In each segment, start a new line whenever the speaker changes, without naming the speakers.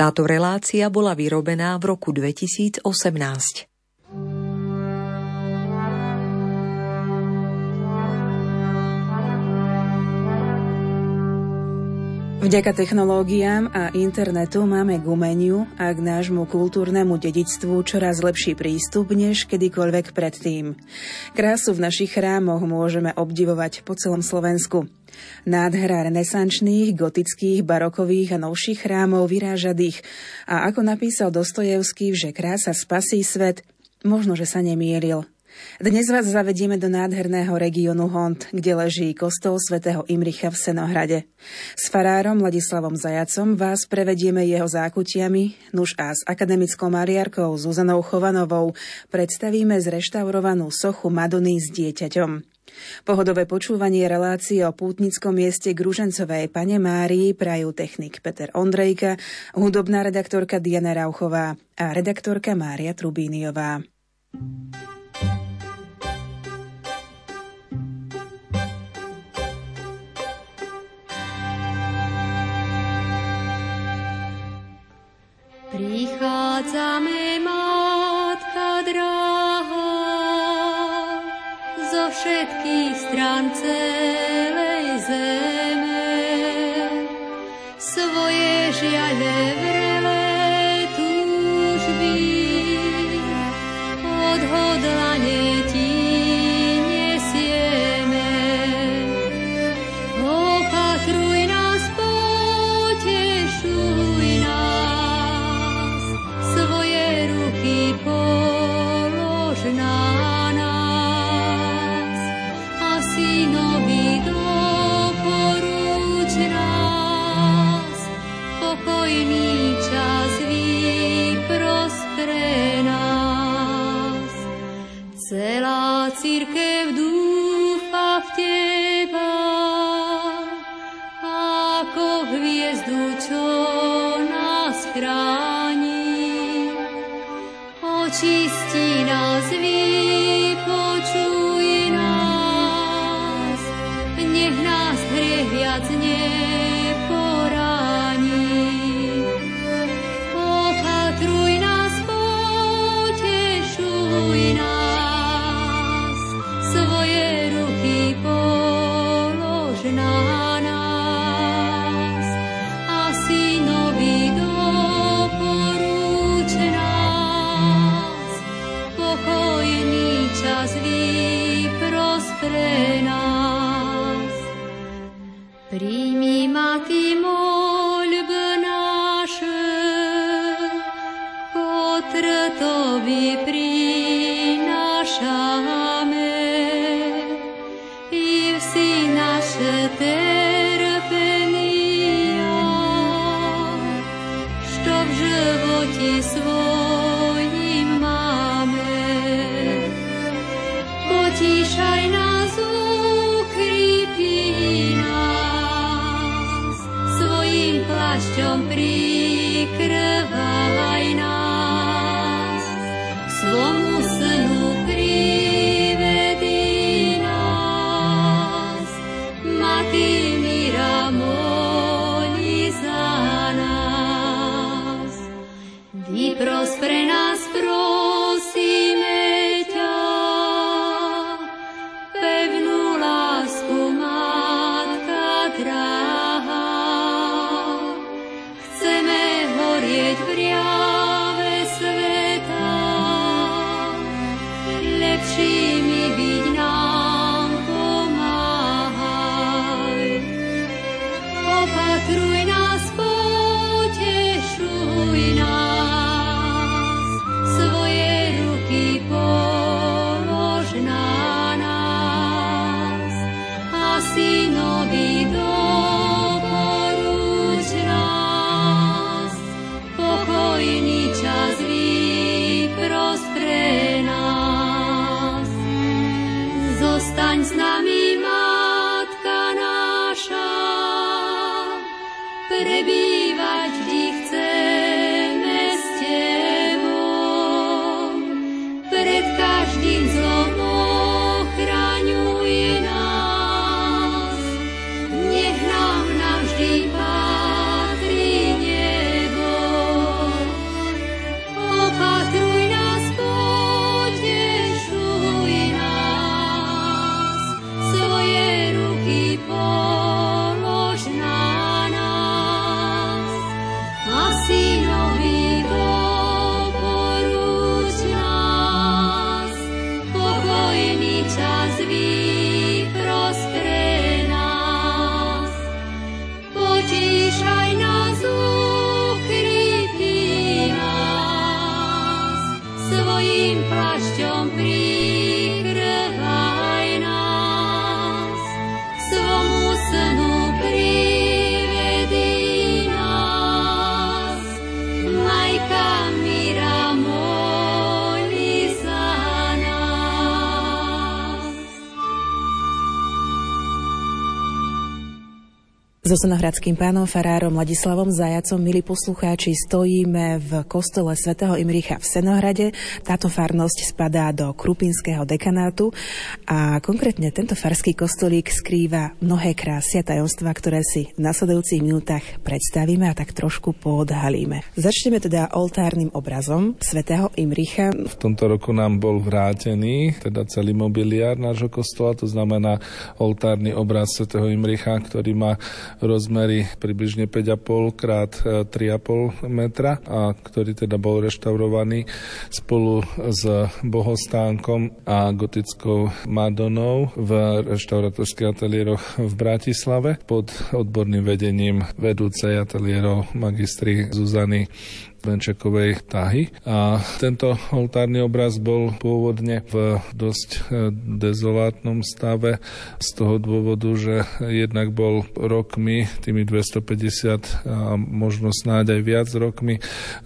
Táto relácia bola vyrobená v roku 2018.
Vďaka technológiám a internetu máme k umeniu a k nášmu kultúrnemu dedičstvu čoraz lepší prístup než kedykoľvek predtým. Krásu v našich chrámoch môžeme obdivovať po celom Slovensku. Nádhera renesančných, gotických, barokových a novších chrámov vyrážadých a ako napísal Dostojevský, že krása spasí svet, možno, že sa nemýlil. Dnes vás zavedieme do nádherného regiónu Hont, kde leží kostol svätého Imricha v Senohrade. S farárom Ladislavom Zajacom vás prevedieme jeho zákutiami, nuž a s akademickou mariarkou Zuzanou Chovanovou predstavíme zreštaurovanú sochu Madony s dieťaťom. Pohodové počúvanie relácie o pútnickom mieste Gružencovej pane Márii prajú technik Peter Ondrejka, hudobná redaktorka Diana Rauchová a redaktorka Mária Trubíniová.
Prichádzame, Matka dráha, zo všetkých strán celej
So sonohradským pánom farárom Ladislavom Zajacom, milí poslucháči, stojíme v kostole svätého Imricha v Senohrade. Táto farnosť spadá do Krupinského dekanátu a konkrétne tento farský kostolík skrýva mnohé krásy a tajomstvá, ktoré si v nasledujúcich minútach predstavíme a tak trošku poodhalíme. Začneme teda oltárnym obrazom svätého Imricha.
V tomto roku nám bol vrátený, teda celý mobiliár nášho kostola, to znamená oltárny obraz svätého Imricha, ktorý má rozmery približne 5,5 krát 3,5 e, metra a ktorý teda bol reštaurovaný spolu s bohostánkom a gotickou Madonou v reštaurátorských ateliéroch v Bratislave pod odborným vedením vedúcej ateliérov magistry Zuzany Venčekovej tahy. A tento oltárny obraz bol pôvodne v dosť e, dezolátnom stave z toho dôvodu, že jednak bol rokmi, tými 250 a možno snáď aj viac rokmi,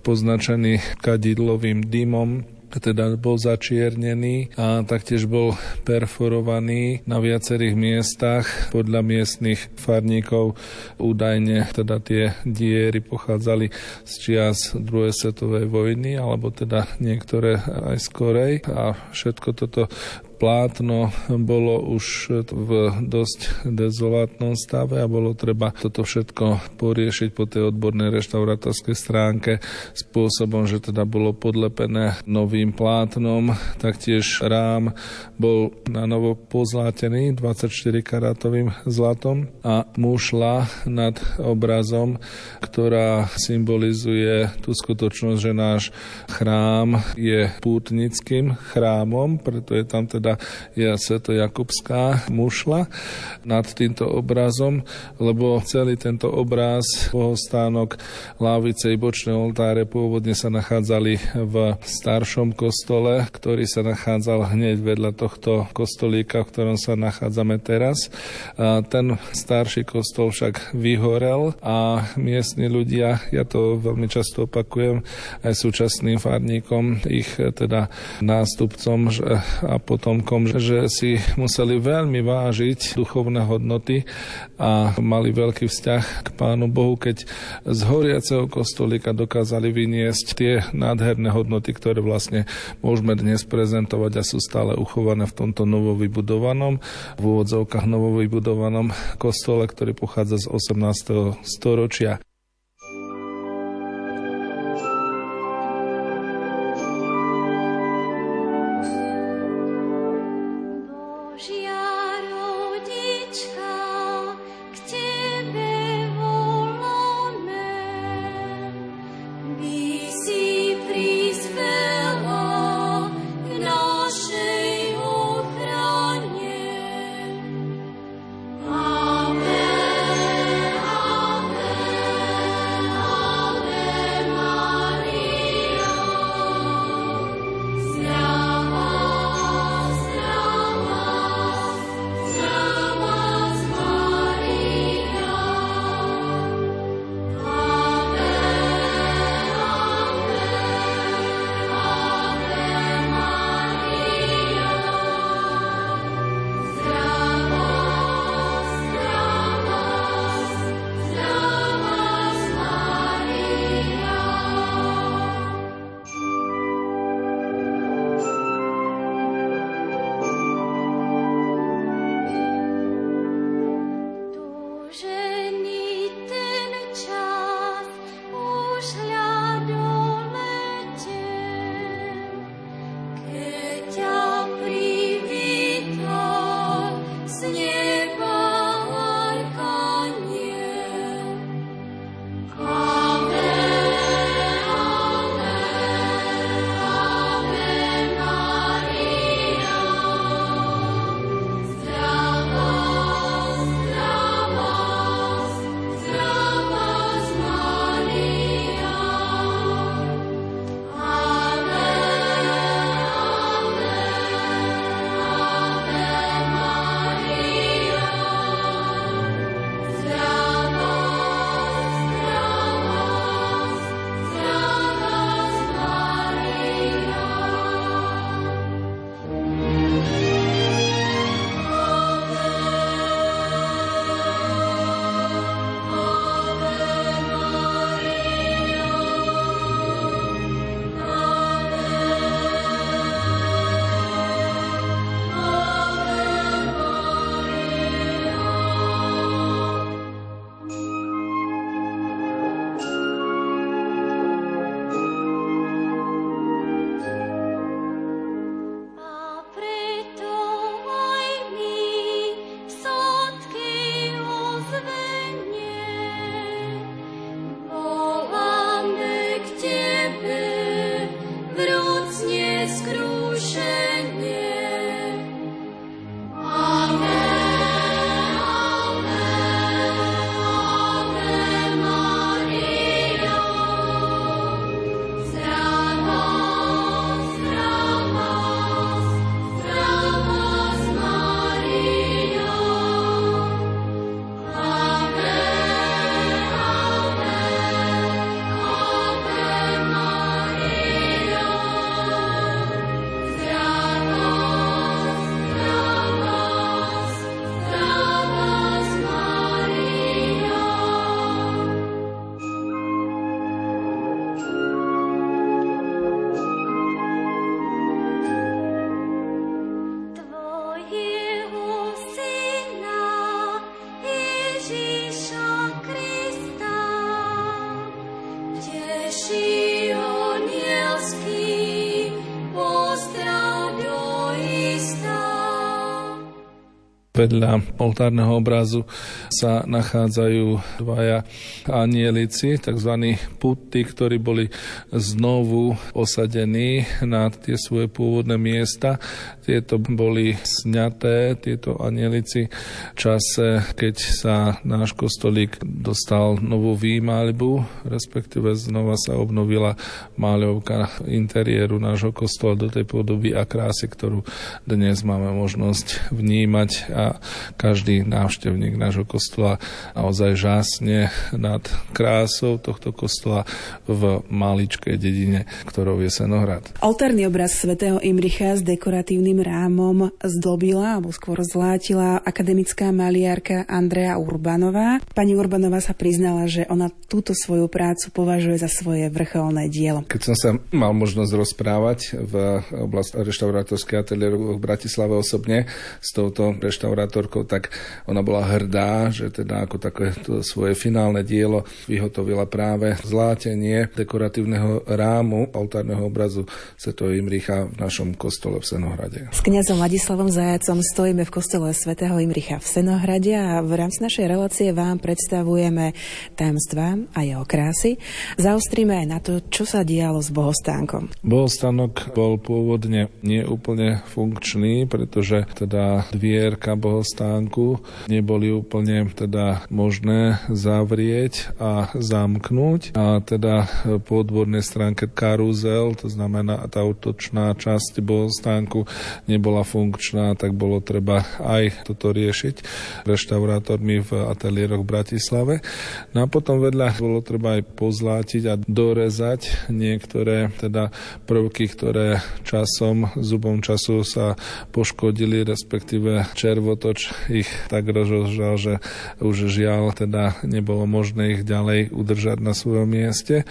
poznačený kadidlovým dymom, teda bol začiernený a taktiež bol perforovaný na viacerých miestach. Podľa miestnych farníkov údajne teda tie diery pochádzali z čias druhej svetovej vojny, alebo teda niektoré aj skorej a všetko toto plátno bolo už v dosť dezolátnom stave a bolo treba toto všetko poriešiť po tej odbornej reštaurátorskej stránke spôsobom, že teda bolo podlepené novým plátnom, taktiež rám bol na novo pozlátený 24 karátovým zlatom a mušla nad obrazom, ktorá symbolizuje tú skutočnosť, že náš chrám je pútnickým chrámom, preto je tam teda je Sveto-Jakubská mušla nad týmto obrazom, lebo celý tento obraz, bohostánok, lávice i bočné oltáre pôvodne sa nachádzali v staršom kostole, ktorý sa nachádzal hneď vedľa tohto kostolíka, v ktorom sa nachádzame teraz. A ten starší kostol však vyhorel a miestni ľudia, ja to veľmi často opakujem, aj súčasným farníkom, ich teda nástupcom a potom potomkom, že si museli veľmi vážiť duchovné hodnoty a mali veľký vzťah k Pánu Bohu, keď z horiaceho kostolíka dokázali vyniesť tie nádherné hodnoty, ktoré vlastne môžeme dnes prezentovať a sú stále uchované v tomto novovybudovanom, v úvodzovkách novovybudovanom kostole, ktorý pochádza z 18. storočia. Vedľa oltárneho obrazu sa nachádzajú dvaja anielici, tzv. putty, ktorí boli znovu osadení na tie svoje pôvodné miesta. Tieto boli sňaté, tieto anielici, v čase, keď sa náš kostolík dostal novú výmalbu, respektíve znova sa obnovila máľovka interiéru nášho kostola do tej podoby a krásy, ktorú dnes máme možnosť vnímať a každý návštevník nášho kostola naozaj žásne nad krásou tohto kostola v maličkej dedine, ktorou je Senohrad.
Oltárny obraz svätého Imricha s dekoratívnym rámom zdobila, alebo skôr zlátila akademická maliarka Andrea Urbanová. Pani Urbanová sa priznala, že ona túto svoju prácu považuje za svoje vrcholné dielo.
Keď som sa mal možnosť rozprávať v oblasti reštaurátorskej ateliéru v Bratislave osobne s touto reštaurátorkou tak ona bola hrdá, že teda ako také svoje finálne dielo vyhotovila práve zlátenie dekoratívneho rámu oltárneho obrazu Sv. Imricha v našom kostole v Senohrade.
S kňazom Ladislavom Zajacom stojíme v kostole svätého Imricha v Senohrade a v rámci našej relácie vám predstavujeme tajomstvá a jeho krásy. Zaostríme aj na to, čo sa dialo s bohostánkom.
Bohostánok bol pôvodne neúplne funkčný, pretože teda dvierka bohostánku neboli úplne teda možné zavrieť a zamknúť. A teda po odbornej stránke karuzel, to znamená tá útočná časť bohostánku nebola funkčná, tak bolo treba aj toto riešiť reštaurátormi v ateliéroch v Bratislave. No a potom vedľa bolo treba aj pozlátiť a dorezať niektoré teda prvky, ktoré časom, zubom času sa poškodili, respektíve červo krvotoč ich tak rozžal, že už žiaľ teda nebolo možné ich ďalej udržať na svojom mieste.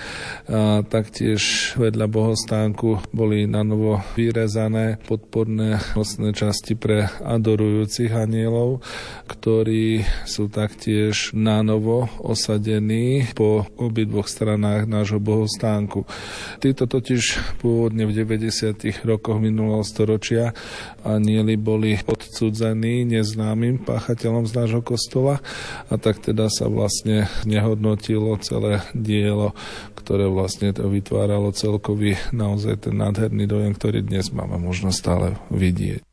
A taktiež vedľa bohostánku boli na novo vyrezané podporné nosné časti pre adorujúcich anielov, ktorí sú taktiež na novo osadení po obidvoch stranách nášho bohostánku. Títo totiž pôvodne v 90. rokoch minulého storočia anieli boli odcudzení neznámym páchateľom z nášho kostola a tak teda sa vlastne nehodnotilo celé dielo, ktoré vlastne to vytváralo celkový naozaj ten nádherný dojem, ktorý dnes máme možnosť stále vidieť.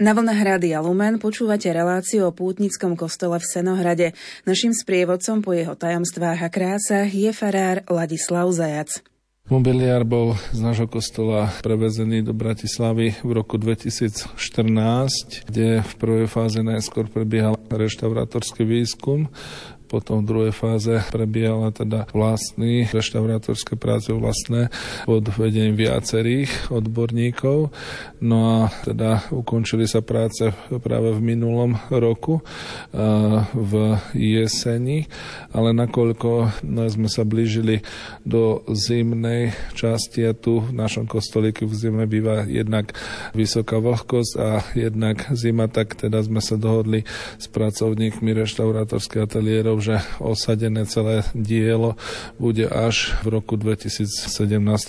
Na vlnách Rádia Lumen počúvate reláciu o pútnickom kostole v Senohrade. Našim sprievodcom po jeho tajomstvách a krásach je farár Ladislav Zajac.
Mobiliár bol z nášho kostola prevezený do Bratislavy v roku 2014, kde v prvej fáze najskôr prebiehal reštaurátorský výskum potom v druhej fáze prebiehala teda vlastný reštaurátorské práce vlastné pod vedením viacerých odborníkov. No a teda ukončili sa práce práve v minulom roku v jeseni, ale nakoľko no, sme sa blížili do zimnej časti a tu v našom kostolíku v zime býva jednak vysoká vlhkosť a jednak zima, tak teda sme sa dohodli s pracovníkmi reštaurátorských ateliérov, že osadené celé dielo bude až v roku 2017,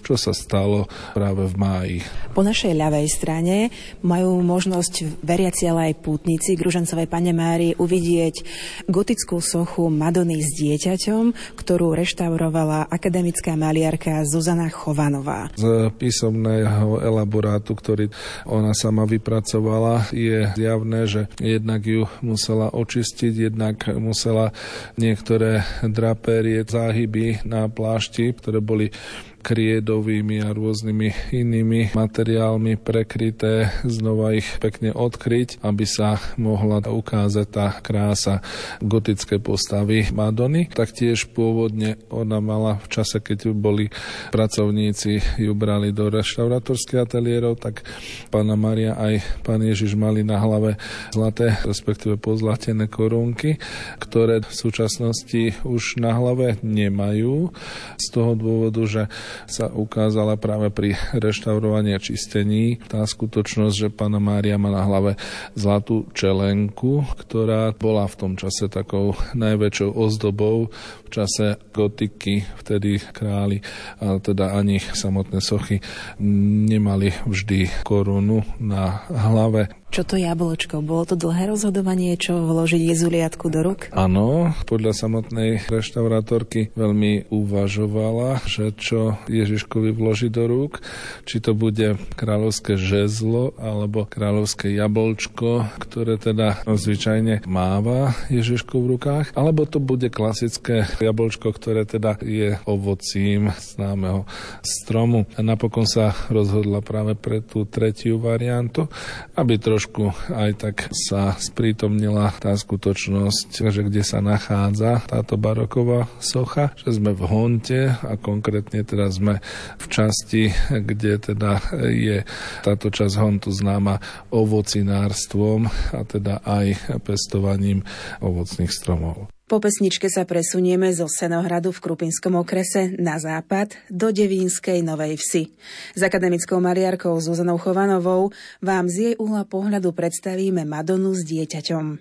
čo sa stalo práve v máji.
Po našej ľavej strane majú možnosť veriaci, ale aj pútnici Gružencovej Pane Mári uvidieť gotickú sochu Madony s dieťaťom, ktorú reštaurovala akademická maliarka Zuzana Chovanová.
Z písomného elaborátu, ktorý ona sama vypracovala, je zjavné, že jednak ju musela očistiť, jednak musela niektoré drapérie, záhyby na plášti, ktoré boli kriedovými a rôznymi inými materiálmi prekryté, znova ich pekne odkryť, aby sa mohla ukázať tá krása gotické postavy Madony. Taktiež pôvodne ona mala v čase, keď boli pracovníci, ju brali do reštaurátorských ateliérov, tak pána Maria aj pán Ježiš mali na hlave zlaté, respektíve pozlatené korunky, ktoré v súčasnosti už na hlave nemajú z toho dôvodu, že sa ukázala práve pri reštaurovaní a čistení tá skutočnosť, že pána Mária má na hlave zlatú čelenku, ktorá bola v tom čase takou najväčšou ozdobou v čase gotiky, vtedy králi, a teda ani samotné sochy nemali vždy korunu na hlave.
Čo to jablčko? Bolo to dlhé rozhodovanie, čo vložiť jezuliatku do rúk?
Áno, podľa samotnej reštaurátorky veľmi uvažovala, že čo Ježiškovi vloží do rúk, či to bude kráľovské žezlo alebo kráľovské jablčko, ktoré teda zvyčajne máva Ježiško v rukách, alebo to bude klasické jablčko, ktoré teda je ovocím známeho stromu. A napokon sa rozhodla práve pre tú tretiu variantu, aby trošku trošku aj tak sa sprítomnila tá skutočnosť, že kde sa nachádza táto baroková socha, že sme v Honte a konkrétne teda sme v časti, kde teda je táto časť Hontu známa ovocinárstvom a teda aj pestovaním ovocných stromov.
Po pesničke sa presunieme zo Senohradu v Krupinskom okrese na západ do Devínskej Novej Vsi. S akademickou mariarkou Zuzanou Chovanovou vám z jej uhla pohľadu predstavíme Madonu s dieťaťom.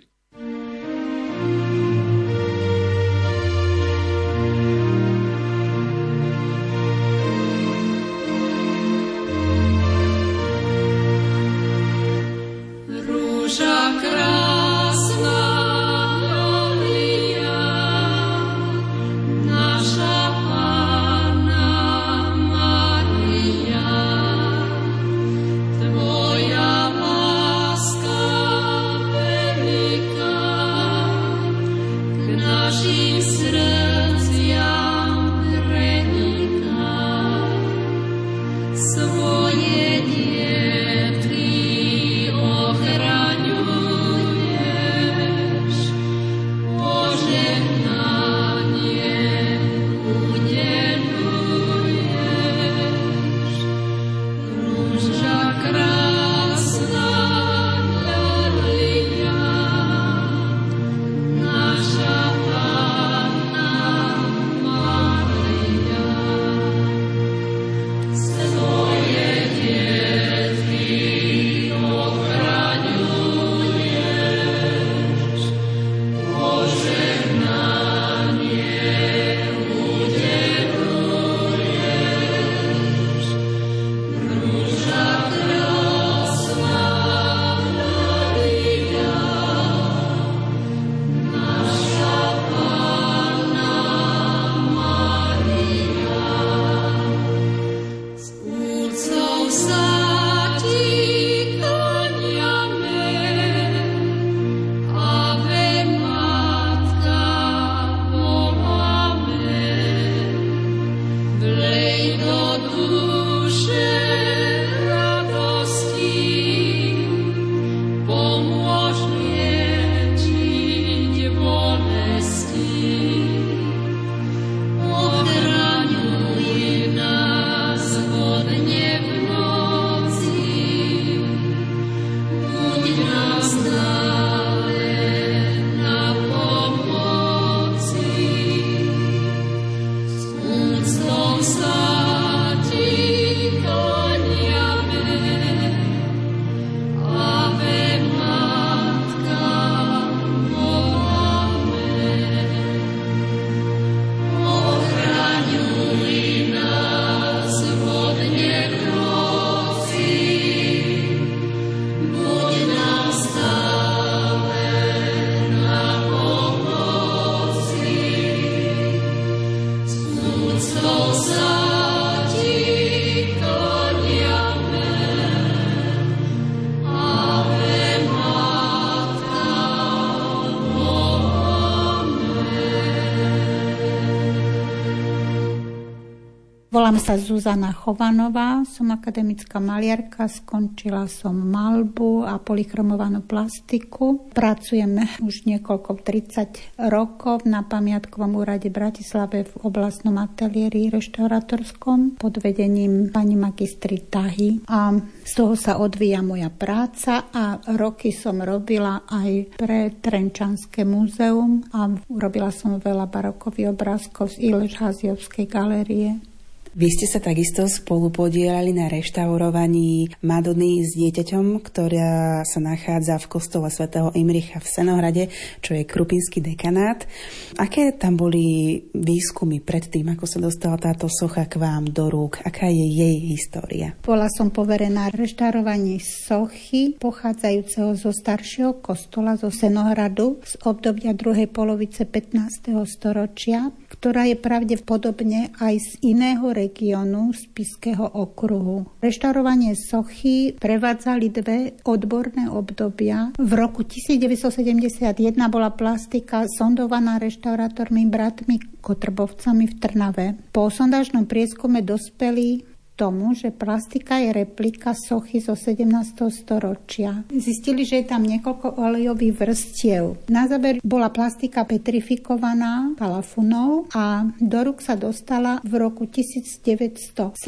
Sa Zuzana Chovanová, som akademická maliarka, skončila som malbu a polychromovanú plastiku. Pracujem už niekoľko 30 rokov na pamiatkovom úrade Bratislave v oblastnom ateliéri reštauratorskom pod vedením pani magistry Tahy a z toho sa odvíja moja práca a roky som robila aj pre Trenčanské múzeum a urobila som veľa barokových obrázkov z Ileš Haziovskej galérie.
Vy ste sa takisto spolu podielali na reštaurovaní Madony s dieťaťom, ktorá sa nachádza v kostole svätého Imricha v Senohrade, čo je Krupinský dekanát. Aké tam boli výskumy pred tým, ako sa dostala táto socha k vám do rúk? Aká je jej história?
Bola som poverená reštaurovaní sochy pochádzajúceho zo staršieho kostola zo Senohradu z obdobia druhej polovice 15. storočia, ktorá je pravdepodobne aj z iného regiónu Spiského okruhu. Reštaurovanie sochy prevádzali dve odborné obdobia. V roku 1971 bola plastika sondovaná reštaurátormi bratmi Kotrbovcami v Trnave. Po sondážnom prieskume dospeli tomu, že plastika je replika sochy zo 17. storočia. Zistili, že je tam niekoľko olejových vrstiev. Na záver bola plastika petrifikovaná palafunou a do rúk sa dostala v roku 1979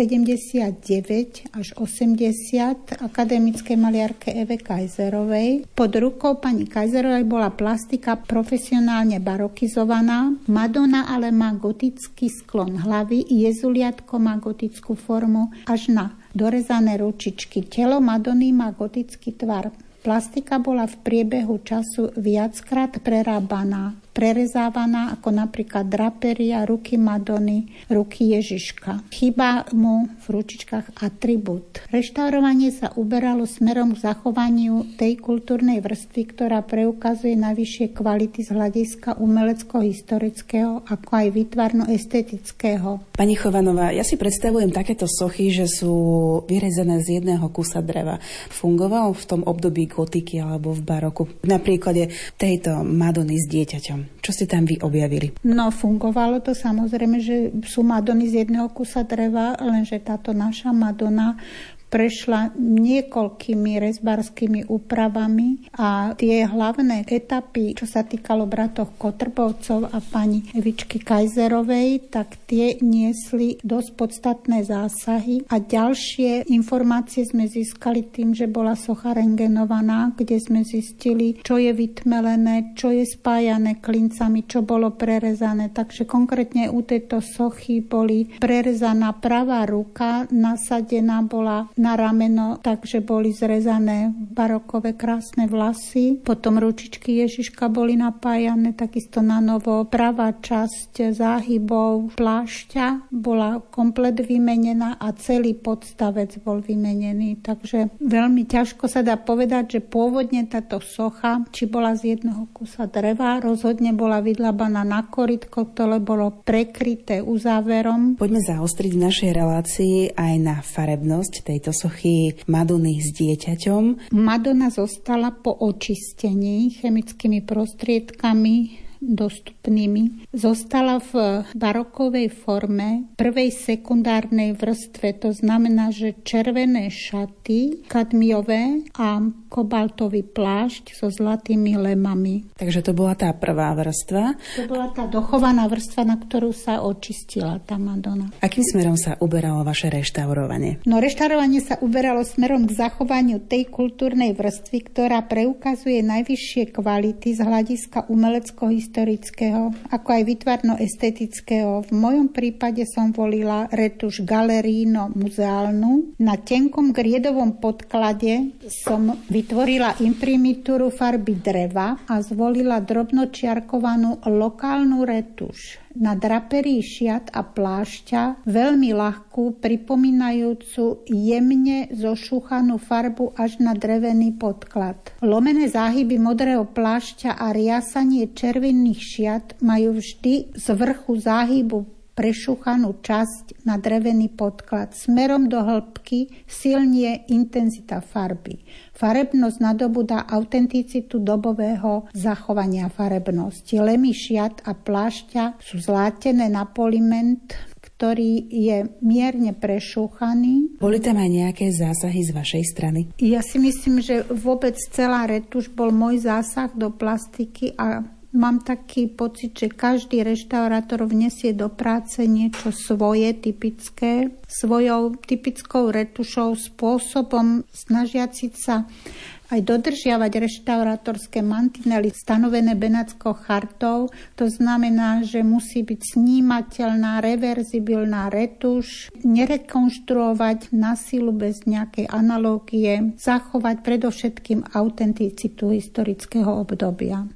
až 80 akademickej maliarke Eve Kajzerovej. Pod rukou pani Kajzerovej bola plastika profesionálne barokizovaná. Madonna ale má gotický sklon hlavy, jezuliatko má gotickú formu až na dorezané ručičky. Telo Madony má gotický tvar. Plastika bola v priebehu času viackrát prerábaná prerezávaná, ako napríklad draperia, ruky Madony, ruky Ježiška. Chyba mu v ručičkách atribút. Reštaurovanie sa uberalo smerom k zachovaniu tej kultúrnej vrstvy, ktorá preukazuje najvyššie kvality z hľadiska umelecko-historického, ako aj vytvarno-estetického.
Pani Chovanová, ja si predstavujem takéto sochy, že sú vyrezené z jedného kusa dreva. Fungoval v tom období gotiky alebo v baroku? Na príklade tejto Madony s dieťaťom. Čo ste tam vy objavili?
No, fungovalo to samozrejme, že sú Madony z jedného kusa dreva, lenže táto naša Madonna prešla niekoľkými rezbarskými úpravami a tie hlavné etapy, čo sa týkalo bratov Kotrbovcov a pani Evičky Kajzerovej, tak tie niesli dosť podstatné zásahy a ďalšie informácie sme získali tým, že bola socha rengenovaná, kde sme zistili, čo je vytmelené, čo je spájané klincami, čo bolo prerezané. Takže konkrétne u tejto sochy boli prerezaná pravá ruka, nasadená bola na rameno, takže boli zrezané barokové krásne vlasy. Potom ručičky Ježiška boli napájané takisto na novo. Pravá časť záhybov plášťa bola komplet vymenená a celý podstavec bol vymenený. Takže veľmi ťažko sa dá povedať, že pôvodne táto socha, či bola z jedného kusa dreva, rozhodne bola vydlabaná na korytko, ktoré bolo prekryté uzáverom.
Poďme zaostriť v našej relácii aj na farebnosť tejto sochy Madony s dieťaťom.
Madonna zostala po očistení chemickými prostriedkami dostupnými, zostala v barokovej forme prvej sekundárnej vrstve, to znamená, že červené šaty, kadmiové a kobaltový plášť so zlatými lemami.
Takže to bola tá prvá vrstva.
To bola tá dochovaná vrstva, na ktorú sa očistila tá Madonna.
Akým smerom sa uberalo vaše reštaurovanie?
No reštaurovanie sa uberalo smerom k zachovaniu tej kultúrnej vrstvy, ktorá preukazuje najvyššie kvality z hľadiska umelecko-historického, ako aj vytvarno-estetického. V mojom prípade som volila retuš galeríno muzeálnu. Na tenkom griedovom podklade som vy vytvorila imprimitúru farby dreva a zvolila drobnočiarkovanú lokálnu retuš na draperii šiat a plášťa, veľmi ľahkú, pripomínajúcu jemne zošúchanú farbu až na drevený podklad. Lomené záhyby modrého plášťa a riasanie červených šiat majú vždy z vrchu záhybu prešúchanú časť na drevený podklad. Smerom do hĺbky silnie intenzita farby. Farebnosť nadobúda autenticitu dobového zachovania farebnosti. Lemy šiat a plášťa sú zlátené na poliment, ktorý je mierne prešúchaný.
Boli tam aj nejaké zásahy z vašej strany?
Ja si myslím, že vôbec celá retuš bol môj zásah do plastiky a Mám taký pocit, že každý reštaurátor vnesie do práce niečo svoje, typické, svojou typickou retušou, spôsobom snažiaci sa aj dodržiavať reštaurátorské mantinely stanovené Benátskou chartou. To znamená, že musí byť snímateľná, reverzibilná retuš, nerekonštruovať na silu bez nejakej analógie, zachovať predovšetkým autenticitu historického obdobia.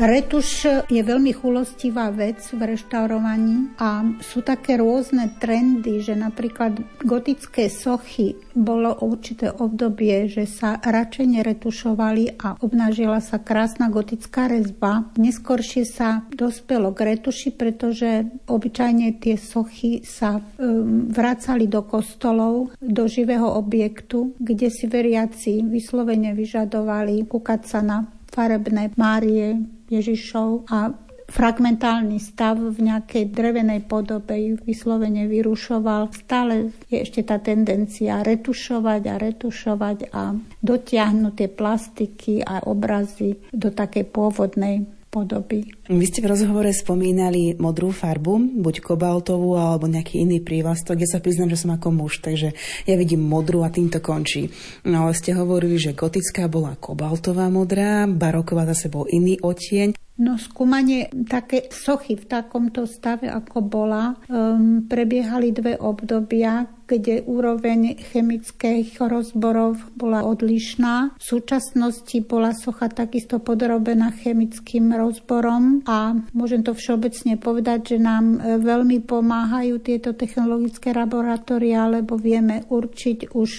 Retuš je veľmi chulostivá vec v reštaurovaní a sú také rôzne trendy, že napríklad gotické sochy bolo určité obdobie, že sa radšej neretušovali a obnažila sa krásna gotická rezba. Neskôršie sa dospelo k retuši, pretože obyčajne tie sochy sa um, vracali do kostolov, do živého objektu, kde si veriaci vyslovene vyžadovali kúkať sa na farebné Márie, Ježišov a fragmentálny stav v nejakej drevenej podobe ju vyslovene vyrušoval. Stále je ešte tá tendencia retušovať a retušovať a dotiahnuť tie plastiky a obrazy do takej pôvodnej podoby.
Vy ste v rozhovore spomínali modrú farbu, buď kobaltovú alebo nejaký iný prívlastok. Ja sa priznám, že som ako muž, takže ja vidím modrú a tým to končí. No ale ste hovorili, že gotická bola kobaltová modrá, baroková zase bol iný odtieň.
No skúmanie také sochy v takomto stave, ako bola, um, prebiehali dve obdobia, kde úroveň chemických rozborov bola odlišná. V súčasnosti bola socha takisto podrobená chemickým rozborom a môžem to všeobecne povedať, že nám e, veľmi pomáhajú tieto technologické laboratória, lebo vieme určiť už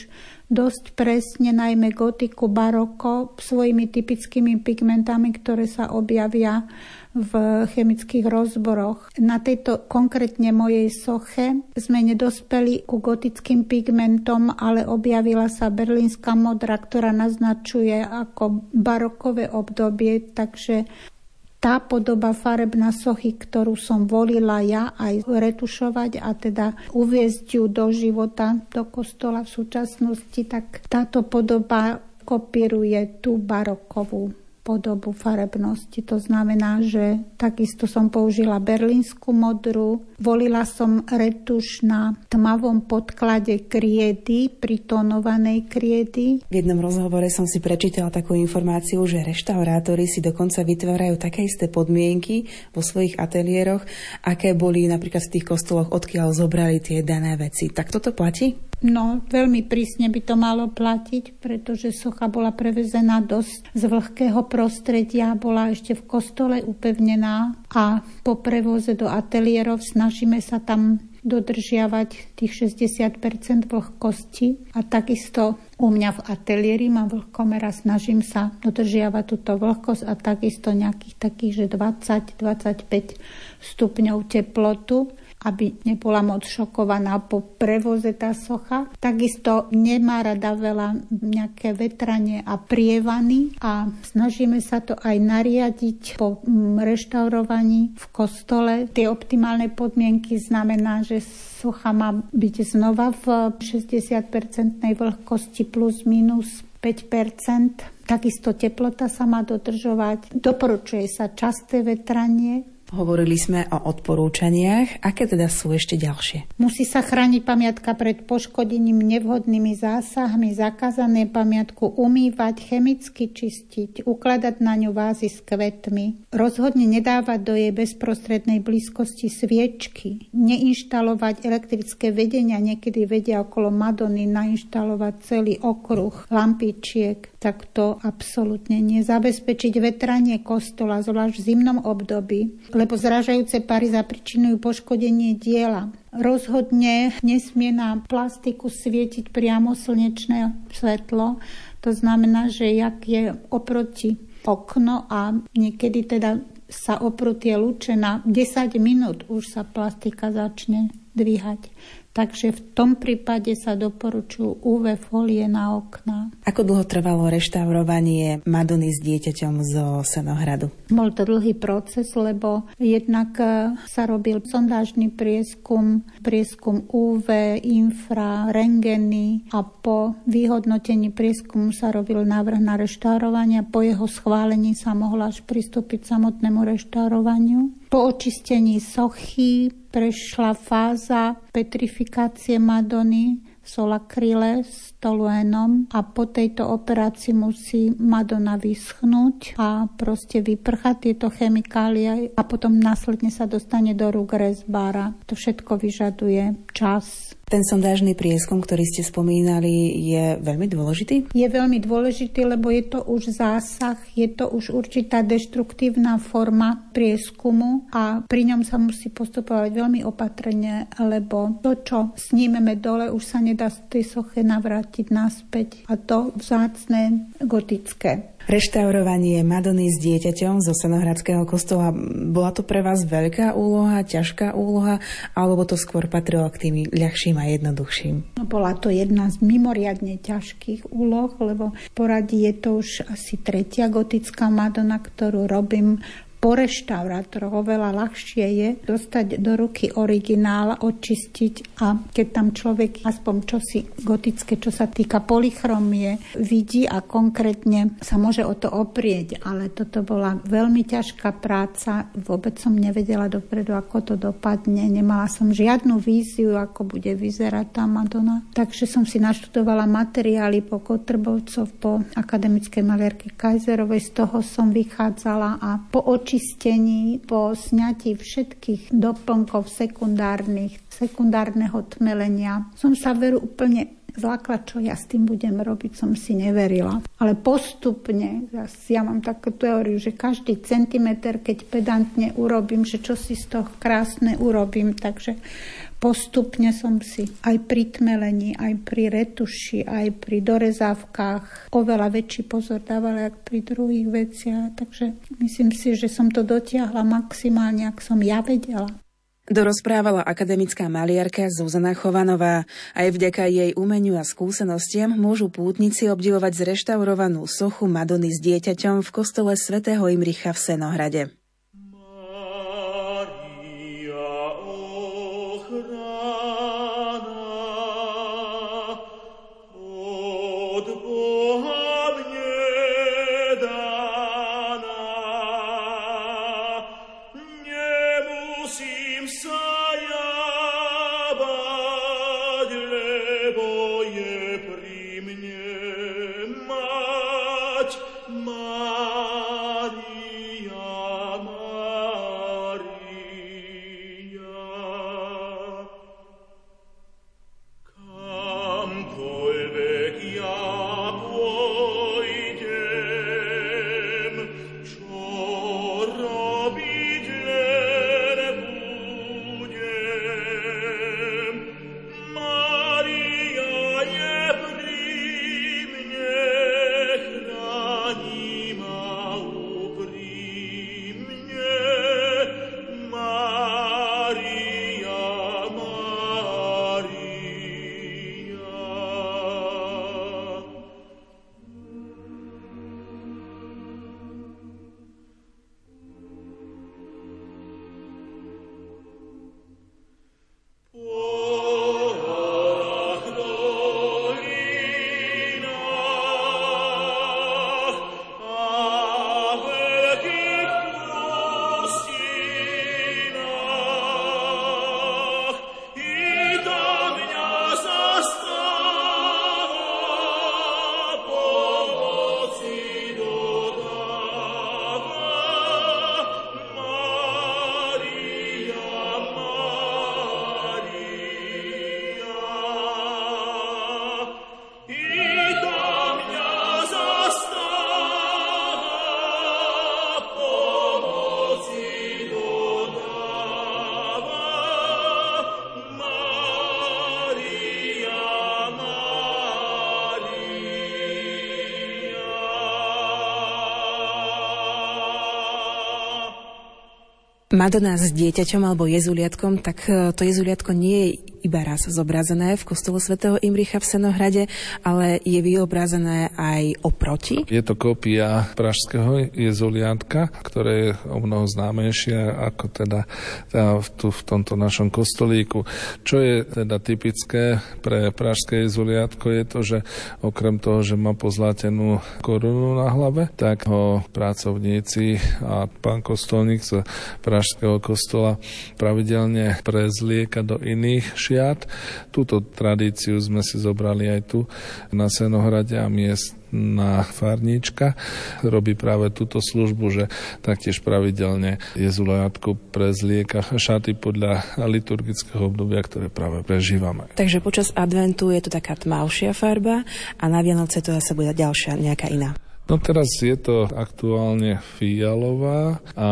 dosť presne, najmä gotiku, baroko, svojimi typickými pigmentami, ktoré sa objavia v chemických rozboroch. Na tejto konkrétne mojej soche sme nedospeli ku gotickým pigmentom, ale objavila sa berlínska modra, ktorá naznačuje ako barokové obdobie, takže tá podoba farebná sochy, ktorú som volila ja aj retušovať a teda uviezť ju do života, do kostola v súčasnosti, tak táto podoba kopíruje tú barokovú podobu farebnosti. To znamená, že takisto som použila berlínsku modru, volila som retuš na tmavom podklade kriedy, pritónovanej kriedy.
V jednom rozhovore som si prečítala takú informáciu, že reštaurátori si dokonca vytvárajú také isté podmienky vo svojich ateliéroch, aké boli napríklad v tých kostoloch, odkiaľ zobrali tie dané veci. Tak toto platí?
No, veľmi prísne by to malo platiť, pretože socha bola prevezená dosť z vlhkého prostredia, bola ešte v kostole upevnená a po prevoze do ateliérov snažíme sa tam dodržiavať tých 60% vlhkosti. A takisto u mňa v ateliéri mám vlhkomera, snažím sa dodržiavať túto vlhkosť a takisto nejakých takých, že 20-25 stupňov teplotu aby nebola moc šokovaná po prevoze tá socha. Takisto nemá rada veľa nejaké vetranie a prievany a snažíme sa to aj nariadiť po mm, reštaurovaní v kostole. Tie optimálne podmienky znamená, že socha má byť znova v 60-percentnej vlhkosti plus minus 5% Takisto teplota sa má dodržovať. Doporučuje sa časté vetranie,
Hovorili sme o odporúčaniach. Aké teda sú ešte ďalšie?
Musí sa chrániť pamiatka pred poškodením nevhodnými zásahmi, zakázané pamiatku umývať, chemicky čistiť, ukladať na ňu vázy s kvetmi, rozhodne nedávať do jej bezprostrednej blízkosti sviečky, neinštalovať elektrické vedenia, niekedy vedia okolo Madony nainštalovať celý okruh lampičiek, tak to absolútne nezabezpečiť vetranie kostola, zvlášť v zimnom období, lebo zražajúce pary zapričinujú poškodenie diela. Rozhodne nesmie na plastiku svietiť priamo slnečné svetlo. To znamená, že jak je oproti okno a niekedy teda sa oprú tie lúče na 10 minút už sa plastika začne dvíhať. Takže v tom prípade sa doporučujú UV folie na okná.
Ako dlho trvalo reštaurovanie Madony s dieťaťom zo Senohradu?
Bol to dlhý proces, lebo jednak e, sa robil sondážny prieskum, prieskum UV, infra, rengeny a po vyhodnotení prieskumu sa robil návrh na reštaurovanie. Po jeho schválení sa mohla až pristúpiť samotnému reštaurovaniu. Po očistení sochy prešla fáza petrifikácie Madony solakryle s toluénom a po tejto operácii musí Madonna vyschnúť a proste vyprchať tieto chemikálie a potom následne sa dostane do rúk rezbára. To všetko vyžaduje čas,
ten sondážny prieskum, ktorý ste spomínali, je veľmi dôležitý?
Je veľmi dôležitý, lebo je to už zásah, je to už určitá deštruktívna forma prieskumu a pri ňom sa musí postupovať veľmi opatrne, lebo to, čo snímeme dole, už sa nedá z tej soche navrátiť naspäť. A to vzácne gotické.
Reštaurovanie Madony s dieťaťom zo Senohradského kostola, bola to pre vás veľká úloha, ťažká úloha, alebo to skôr patrilo k tým ľahším a jednoduchším?
No, bola to jedna z mimoriadne ťažkých úloh, lebo poradí je to už asi tretia gotická Madonna, ktorú robím po reštaurátoroch oveľa ľahšie je dostať do ruky originál, očistiť a keď tam človek aspoň čosi gotické, čo sa týka polychromie, vidí a konkrétne sa môže o to oprieť. Ale toto bola veľmi ťažká práca. Vôbec som nevedela dopredu, ako to dopadne. Nemala som žiadnu víziu, ako bude vyzerať tá Madonna. Takže som si naštudovala materiály po Kotrbovcov, po akademickej malierke Kajzerovej. Z toho som vychádzala a po oči očistení, po sňatí všetkých doplnkov sekundárnych, sekundárneho tmelenia som sa veru úplne zlákla, čo ja s tým budem robiť, som si neverila. Ale postupne, ja mám takú teóriu, že každý centimeter, keď pedantne urobím, že čo si z toho krásne urobím, takže postupne som si aj pri tmelení, aj pri retuši, aj pri dorezávkach oveľa väčší pozor dávala, ako pri druhých veciach. Takže myslím si, že som to dotiahla maximálne, ak som ja vedela.
Dorozprávala akademická maliarka Zuzana Chovanová. Aj vďaka jej umeniu a skúsenostiam môžu pútnici obdivovať zreštaurovanú sochu Madony s dieťaťom v kostole svätého Imricha v Senohrade. Madonna s dieťaťom alebo jezuliatkom, tak e, to jezuliatko nie je iba raz zobrazené v kostole svätého Imricha v Senohrade, ale je vyobrazené aj oproti.
Je to kópia pražského jezuliatka, ktoré je o mnoho známejšie ako teda, tu v tomto našom kostolíku. Čo je teda typické pre pražské jezuliatko je to, že okrem toho, že má pozlatenú korunu na hlave, tak ho pracovníci a pán kostolník z pražského kostola pravidelne prezlieka do iných šiat. Túto tradíciu sme si zobrali aj tu na Senohrade a miestna farníčka robí práve túto službu, že taktiež pravidelne jezulajatko prezlieka šaty podľa liturgického obdobia, ktoré práve prežívame.
Takže počas adventu je to taká tmavšia farba a na Vianoce to zase bude ďalšia nejaká iná.
No teraz je to aktuálne fialová a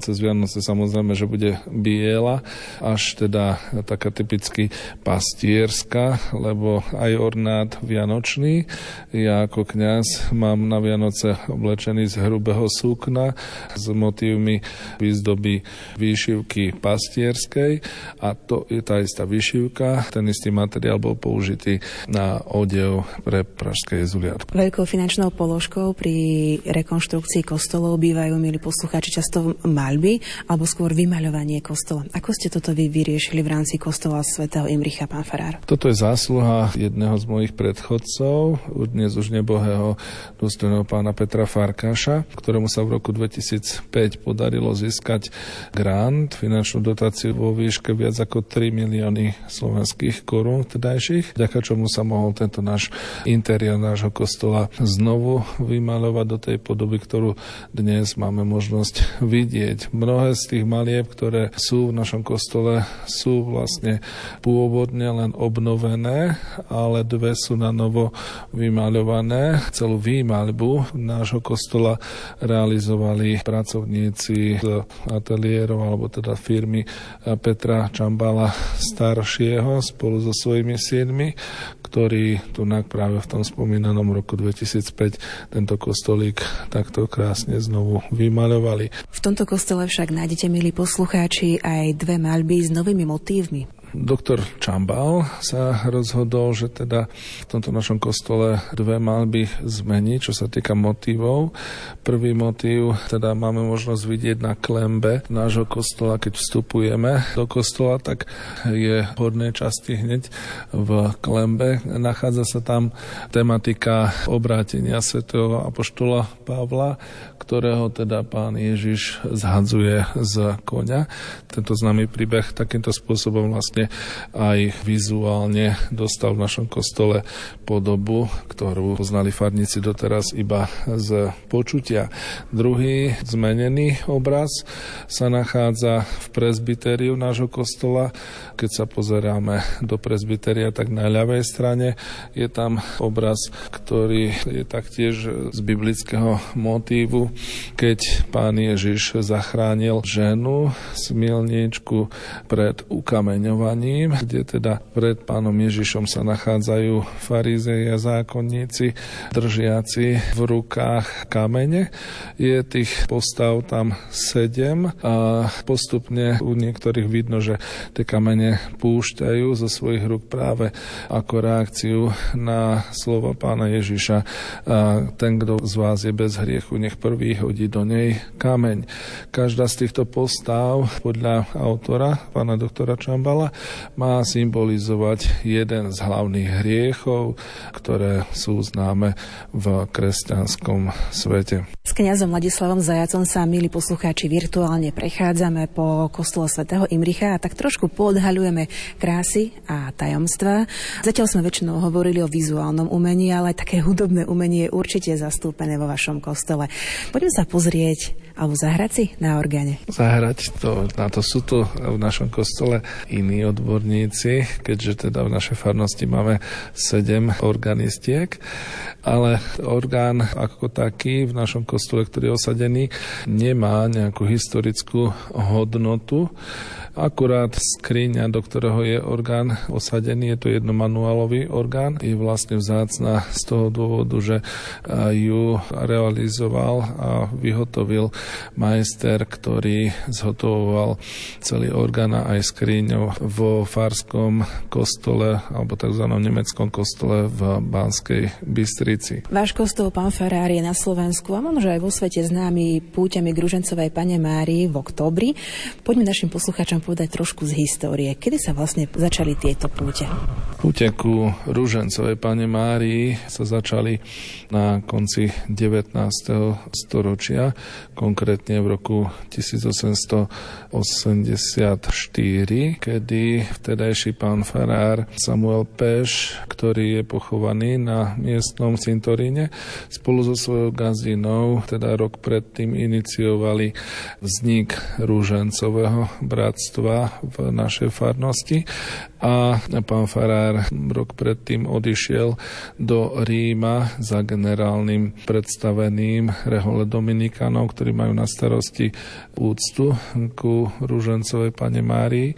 cez Vianoce samozrejme, že bude biela, až teda taká typicky pastierska, lebo aj ornát vianočný. Ja ako kňaz mám na Vianoce oblečený z hrubého sukna s motívmi výzdoby výšivky pastierskej a to je tá istá výšivka. Ten istý materiál bol použitý na odev pre pražské jezuliatko.
Veľkou finančnou položkou pri rekonštrukcii kostolov bývajú, milí poslucháči, často maľby alebo skôr vymaľovanie kostola. Ako ste toto vy vyriešili v rámci kostola svätého Imricha, pán Farár?
Toto je zásluha jedného z mojich predchodcov, dnes už nebohého dôstojného pána Petra Farkáša, ktorému sa v roku 2005 podarilo získať grant, finančnú dotáciu vo výške viac ako 3 milióny slovenských korún vtedajších, vďaka čomu sa mohol tento náš interiér nášho kostola znovu vy vymalovať do tej podoby, ktorú dnes máme možnosť vidieť. Mnohé z tých malieb, ktoré sú v našom kostole, sú vlastne pôvodne len obnovené, ale dve sú na novo vymaľované. Celú výmaľbu nášho kostola realizovali pracovníci z ateliérov alebo teda firmy Petra Čambala staršieho spolu so svojimi siedmi, ktorí tu práve v tom spomínanom roku 2005 tento kostolík takto krásne znovu vymaľovali.
V tomto kostole však nájdete, milí poslucháči, aj dve maľby s novými motívmi.
Doktor Čambal sa rozhodol, že teda v tomto našom kostole dve malby zmení, čo sa týka motívov. Prvý motív teda máme možnosť vidieť na klembe nášho kostola, keď vstupujeme do kostola, tak je v časti hneď v klembe. Nachádza sa tam tematika obrátenia svätého apoštola Pavla, ktorého teda pán Ježiš zhadzuje z konia. Tento známy príbeh takýmto spôsobom vlastne aj vizuálne dostal v našom kostole podobu, ktorú poznali farníci doteraz iba z počutia. Druhý zmenený obraz sa nachádza v presbytériu nášho kostola. Keď sa pozeráme do presbyteria, tak na ľavej strane je tam obraz, ktorý je taktiež z biblického motívu, keď pán Ježiš zachránil ženu, smilničku pred ukameňovaním kde teda pred pánom Ježišom sa nachádzajú farizei a zákonníci, držiaci v rukách kamene. Je tých postav tam sedem a postupne u niektorých vidno, že tie kamene púšťajú zo svojich rúk práve ako reakciu na slova pána Ježiša. A ten, kto z vás je bez hriechu, nech prvý hodí do nej kameň. Každá z týchto postav podľa autora, pána doktora Čambala, má symbolizovať jeden z hlavných hriechov, ktoré sú známe v kresťanskom svete.
S kňazom Ladislavom Zajacom sa, milí poslucháči, virtuálne prechádzame po kostole svätého Imricha a tak trošku podhaľujeme krásy a tajomstva. Zatiaľ sme väčšinou hovorili o vizuálnom umení, ale také hudobné umenie je určite zastúpené vo vašom kostole. Poďme sa pozrieť alebo zahrať si na orgáne?
Zahrať, to, na to sú tu v našom kostole iní odborníci, keďže teda v našej farnosti máme sedem organistiek, ale orgán ako taký v našom kostole, ktorý je osadený, nemá nejakú historickú hodnotu. Akurát skriňa, do ktorého je orgán osadený, je to jednomanuálový orgán, je vlastne vzácna z toho dôvodu, že ju realizoval a vyhotovil majster, ktorý zhotovoval celý orgán a aj skriňou vo farskom kostole alebo tzv. nemeckom kostole v Banskej Bystrici.
Váš kostol, pán Ferrari, je na Slovensku a možno aj vo svete známy púťami k Ružencovej pane Márii v oktobri. Poďme našim poslucháčom povedať trošku z histórie. Kedy sa vlastne začali tieto púte?
Púte ku Rúžencovej Pane Márii sa začali na konci 19. storočia, konkrétne v roku 1884, kedy vtedajší pán farár Samuel Peš, ktorý je pochovaný na miestnom cintoríne, spolu so svojou gazdinou, teda rok predtým iniciovali vznik Rúžencového bratstva v našej farnosti a pán Farár rok predtým odišiel do Ríma za generálnym predstaveným rehole Dominikanov, ktorí majú na starosti úctu ku Rúžencovej pane Márii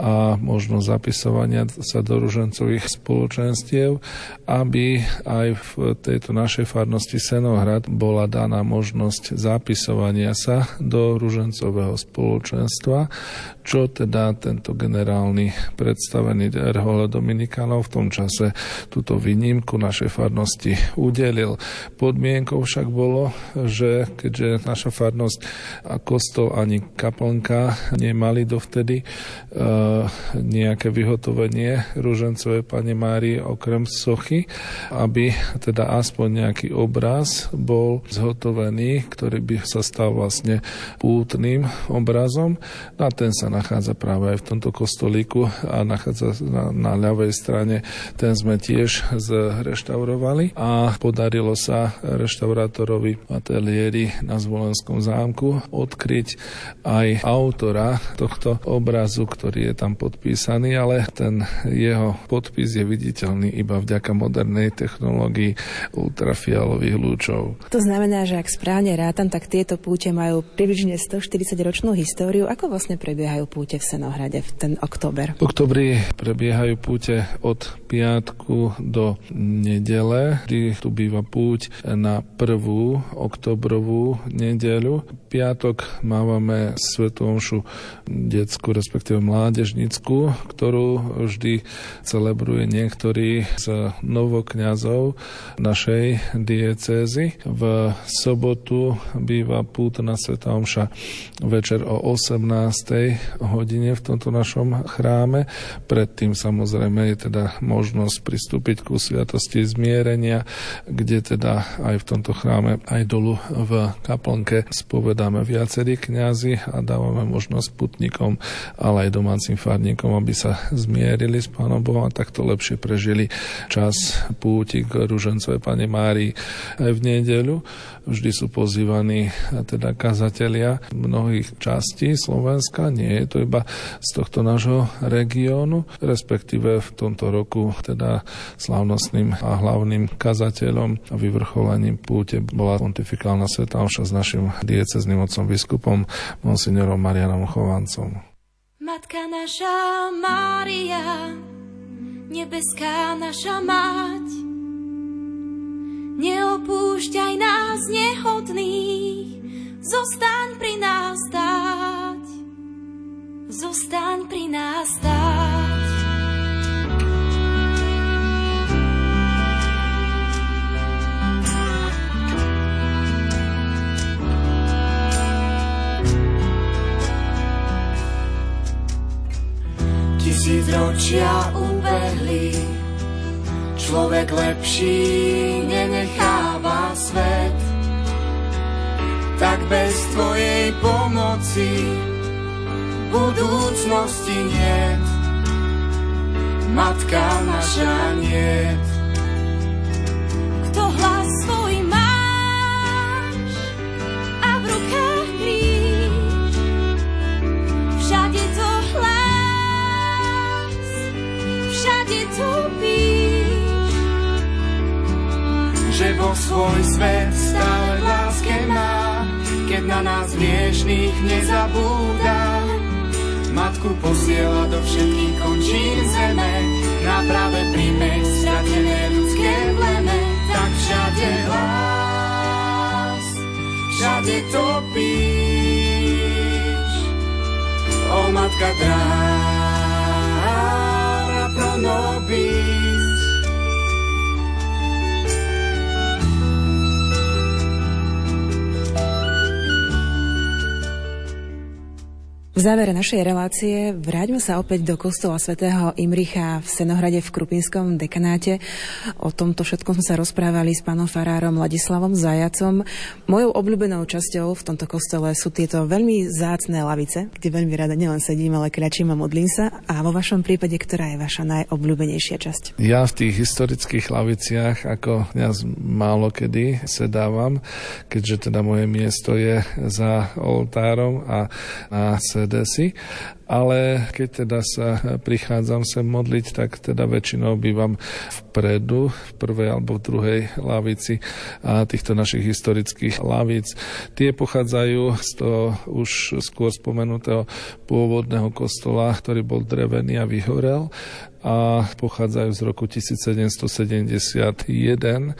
a možnosť zapisovania sa do ružencových spoločenstiev, aby aj v tejto našej farnosti Senohrad bola daná možnosť zapisovania sa do ružencového spoločenstva, čo teda tento generálny predstavený Erhole Dominikánov v tom čase túto výnimku našej farnosti udelil. Podmienkou však bolo, že keďže naša farnosť a kostol ani kaplnka nemali dovtedy, uh, nejaké vyhotovenie rúžencovej Pane Márii okrem sochy, aby teda aspoň nejaký obraz bol zhotovený, ktorý by sa stal vlastne pútnym obrazom. A ten sa nachádza práve aj v tomto kostolíku a nachádza na, na ľavej strane. Ten sme tiež zreštaurovali a podarilo sa reštaurátorovi ateliéri na Zvolenskom zámku odkryť aj autora tohto obrazu, ktorý je tam podpísaný, ale ten jeho podpis je viditeľný iba vďaka modernej technológii ultrafialových lúčov.
To znamená, že ak správne rátam, tak tieto púte majú približne 140-ročnú históriu. Ako vlastne prebiehajú púte v Senohrade v ten október?
V oktobri prebiehajú púte od piatku do nedele, kdy tu býva púť na prvú oktobrovú nedeľu. Piatok mávame Svetú omšu detskú, respektíve mládežnickú, ktorú vždy celebruje niektorý z novokňazov našej diecézy. V sobotu býva pútna Svetá omša večer o 18. hodine v tomto našom chráme. Predtým samozrejme je teda možnosť pristúpiť ku sviatosti zmierenia, kde teda aj v tomto chráme, aj dolu v kaplnke spovedáme viacerí kňazi a dávame možnosť putníkom, ale aj domácim farníkom, aby sa zmierili s Pánom Bohom a takto lepšie prežili čas púti k Ružencovej Pane Márii aj v nedeľu. Vždy sú pozývaní teda kazatelia mnohých častí Slovenska, nie je to iba z tohto nášho regiónu, respektíve v tomto roku teda slávnostným a hlavným kazateľom a vyvrcholením púte bola pontifikálna sveta s našim diecezným otcom biskupom monsignorom Marianom Chovancom.
Matka naša Mária, nebeská naša mať, Neopúšťaj nás nehodných, zostaň pri nás stáť. Zostaň pri nás stáť.
Tisíc ročia ubehli, človek lepší nenecháva svet. Tak bez tvojej pomoci budúcnosti nie. Matka naša nie.
Kto hlas všade to píš.
Že Boh svoj svet stále láske má, keď na nás hriešných nezabúda. Matku posiela do všetkých končín zeme, na práve príjme stratené ľudské pleme, tak všade hlas, všade topíš. O matka dráha gonna
be. Závere našej relácie vráťme sa opäť do kostola svätého Imricha v Senohrade v Krupinskom dekanáte. O tomto všetkom sme sa rozprávali s pánom farárom Ladislavom Zajacom. Mojou obľúbenou časťou v tomto kostole sú tieto veľmi zácné lavice, kde veľmi rada nielen sedím, ale kračím a modlím sa. A vo vašom prípade, ktorá je vaša najobľúbenejšia časť?
Ja v tých historických laviciach ako kňaz málo kedy sedávam, keďže teda moje miesto je za oltárom a na assim, ale keď teda sa prichádzam sem modliť, tak teda väčšinou bývam vpredu, v prvej alebo v druhej lavici a týchto našich historických lavíc. Tie pochádzajú z toho už skôr spomenutého pôvodného kostola, ktorý bol drevený a vyhorel a pochádzajú z roku 1771.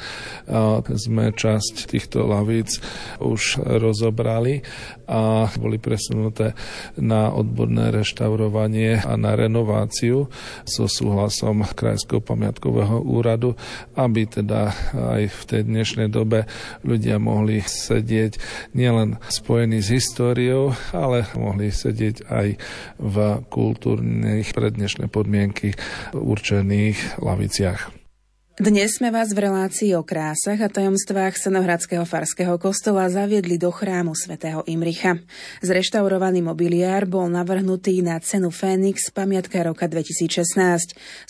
A sme časť týchto lavíc už rozobrali a boli presunuté na odborné reštaurovanie a na renováciu so súhlasom Krajského pamiatkového úradu, aby teda aj v tej dnešnej dobe ľudia mohli sedieť nielen spojení s históriou, ale mohli sedieť aj v kultúrnych prednešné podmienky určených laviciach.
Dnes sme vás v relácii o krásach a tajomstvách Senohradského farského kostola zaviedli do chrámu svätého Imricha. Zreštaurovaný mobiliár bol navrhnutý na cenu Fénix pamiatka roka 2016.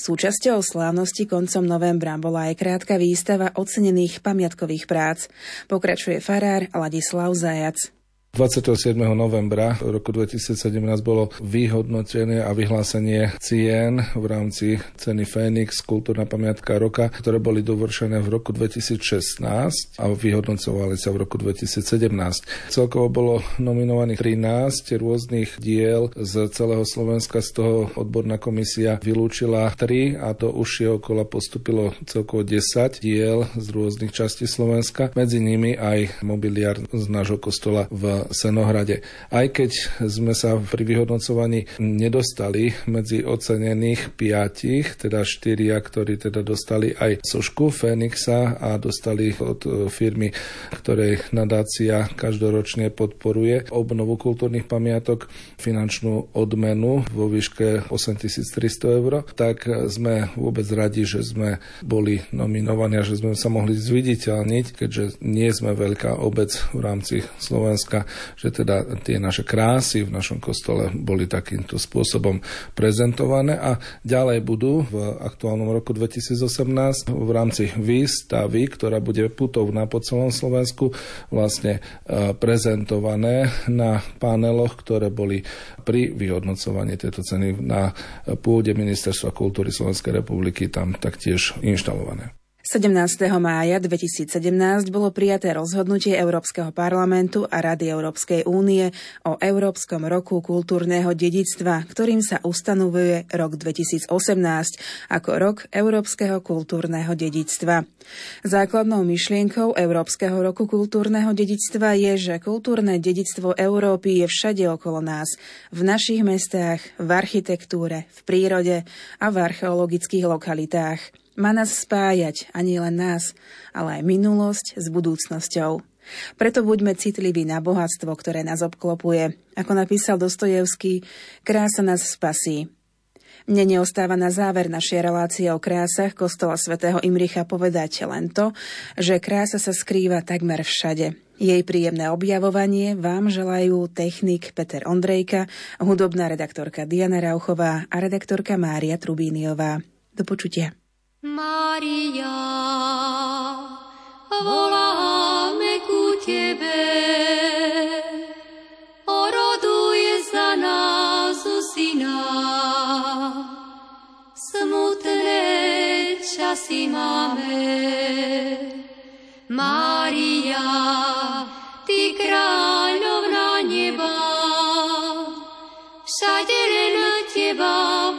Súčasťou slávnosti koncom novembra bola aj krátka výstava ocenených pamiatkových prác. Pokračuje farár Ladislav Zajac.
27. novembra roku 2017 bolo vyhodnotené a vyhlásenie cien v rámci ceny Fénix Kultúrna pamiatka roka, ktoré boli dovršené v roku 2016 a vyhodnocovali sa v roku 2017. Celkovo bolo nominovaných 13 rôznych diel z celého Slovenska, z toho odborná komisia vylúčila 3 a to užšieho kola postupilo celkovo 10 diel z rôznych častí Slovenska, medzi nimi aj mobiliár z nášho kostola v Senohrade. Aj keď sme sa pri vyhodnocovaní nedostali medzi ocenených piatich, teda štyria, ktorí teda dostali aj sošku Fénixa a dostali od e, firmy, ktorej nadácia každoročne podporuje obnovu kultúrnych pamiatok finančnú odmenu vo výške 8300 eur, tak sme vôbec radi, že sme boli nominovaní a že sme sa mohli zviditeľniť, keďže nie sme veľká obec v rámci Slovenska, že teda tie naše krásy v našom kostole boli takýmto spôsobom prezentované a ďalej budú v aktuálnom roku 2018 v rámci výstavy, ktorá bude putovná po celom Slovensku, vlastne e, prezentované na paneloch, ktoré boli pri vyhodnocovaní tejto ceny na pôde Ministerstva kultúry Slovenskej republiky tam taktiež inštalované.
17. mája 2017 bolo prijaté rozhodnutie Európskeho parlamentu a Rady Európskej únie o Európskom roku kultúrneho dedictva, ktorým sa ustanovuje rok 2018 ako rok Európskeho kultúrneho dedictva. Základnou myšlienkou Európskeho roku kultúrneho dedictva je, že kultúrne dedictvo Európy je všade okolo nás, v našich mestách, v architektúre, v prírode a v archeologických lokalitách. Má nás spájať, ani len nás, ale aj minulosť s budúcnosťou. Preto buďme citliví na bohatstvo, ktoré nás obklopuje. Ako napísal Dostojevský, krása nás spasí. Mne neostáva na záver našej relácie o krásach kostola svätého Imricha povedať len to, že krása sa skrýva takmer všade. Jej príjemné objavovanie vám želajú technik Peter Ondrejka, hudobná redaktorka Diana Rauchová a redaktorka Mária Trubíniová. Do počutia.
Maria, voláme ku Tebe, oroduj za nás syna. Smutné časy máme, Mária, Ty kráľovná neba, všade len Teba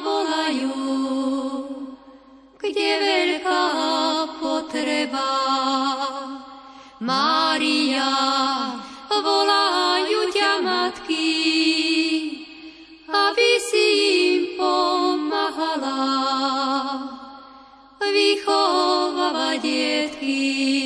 kde veľká potreba. Mária, volajú ťa matky, aby si im pomáhala vychovávať detky.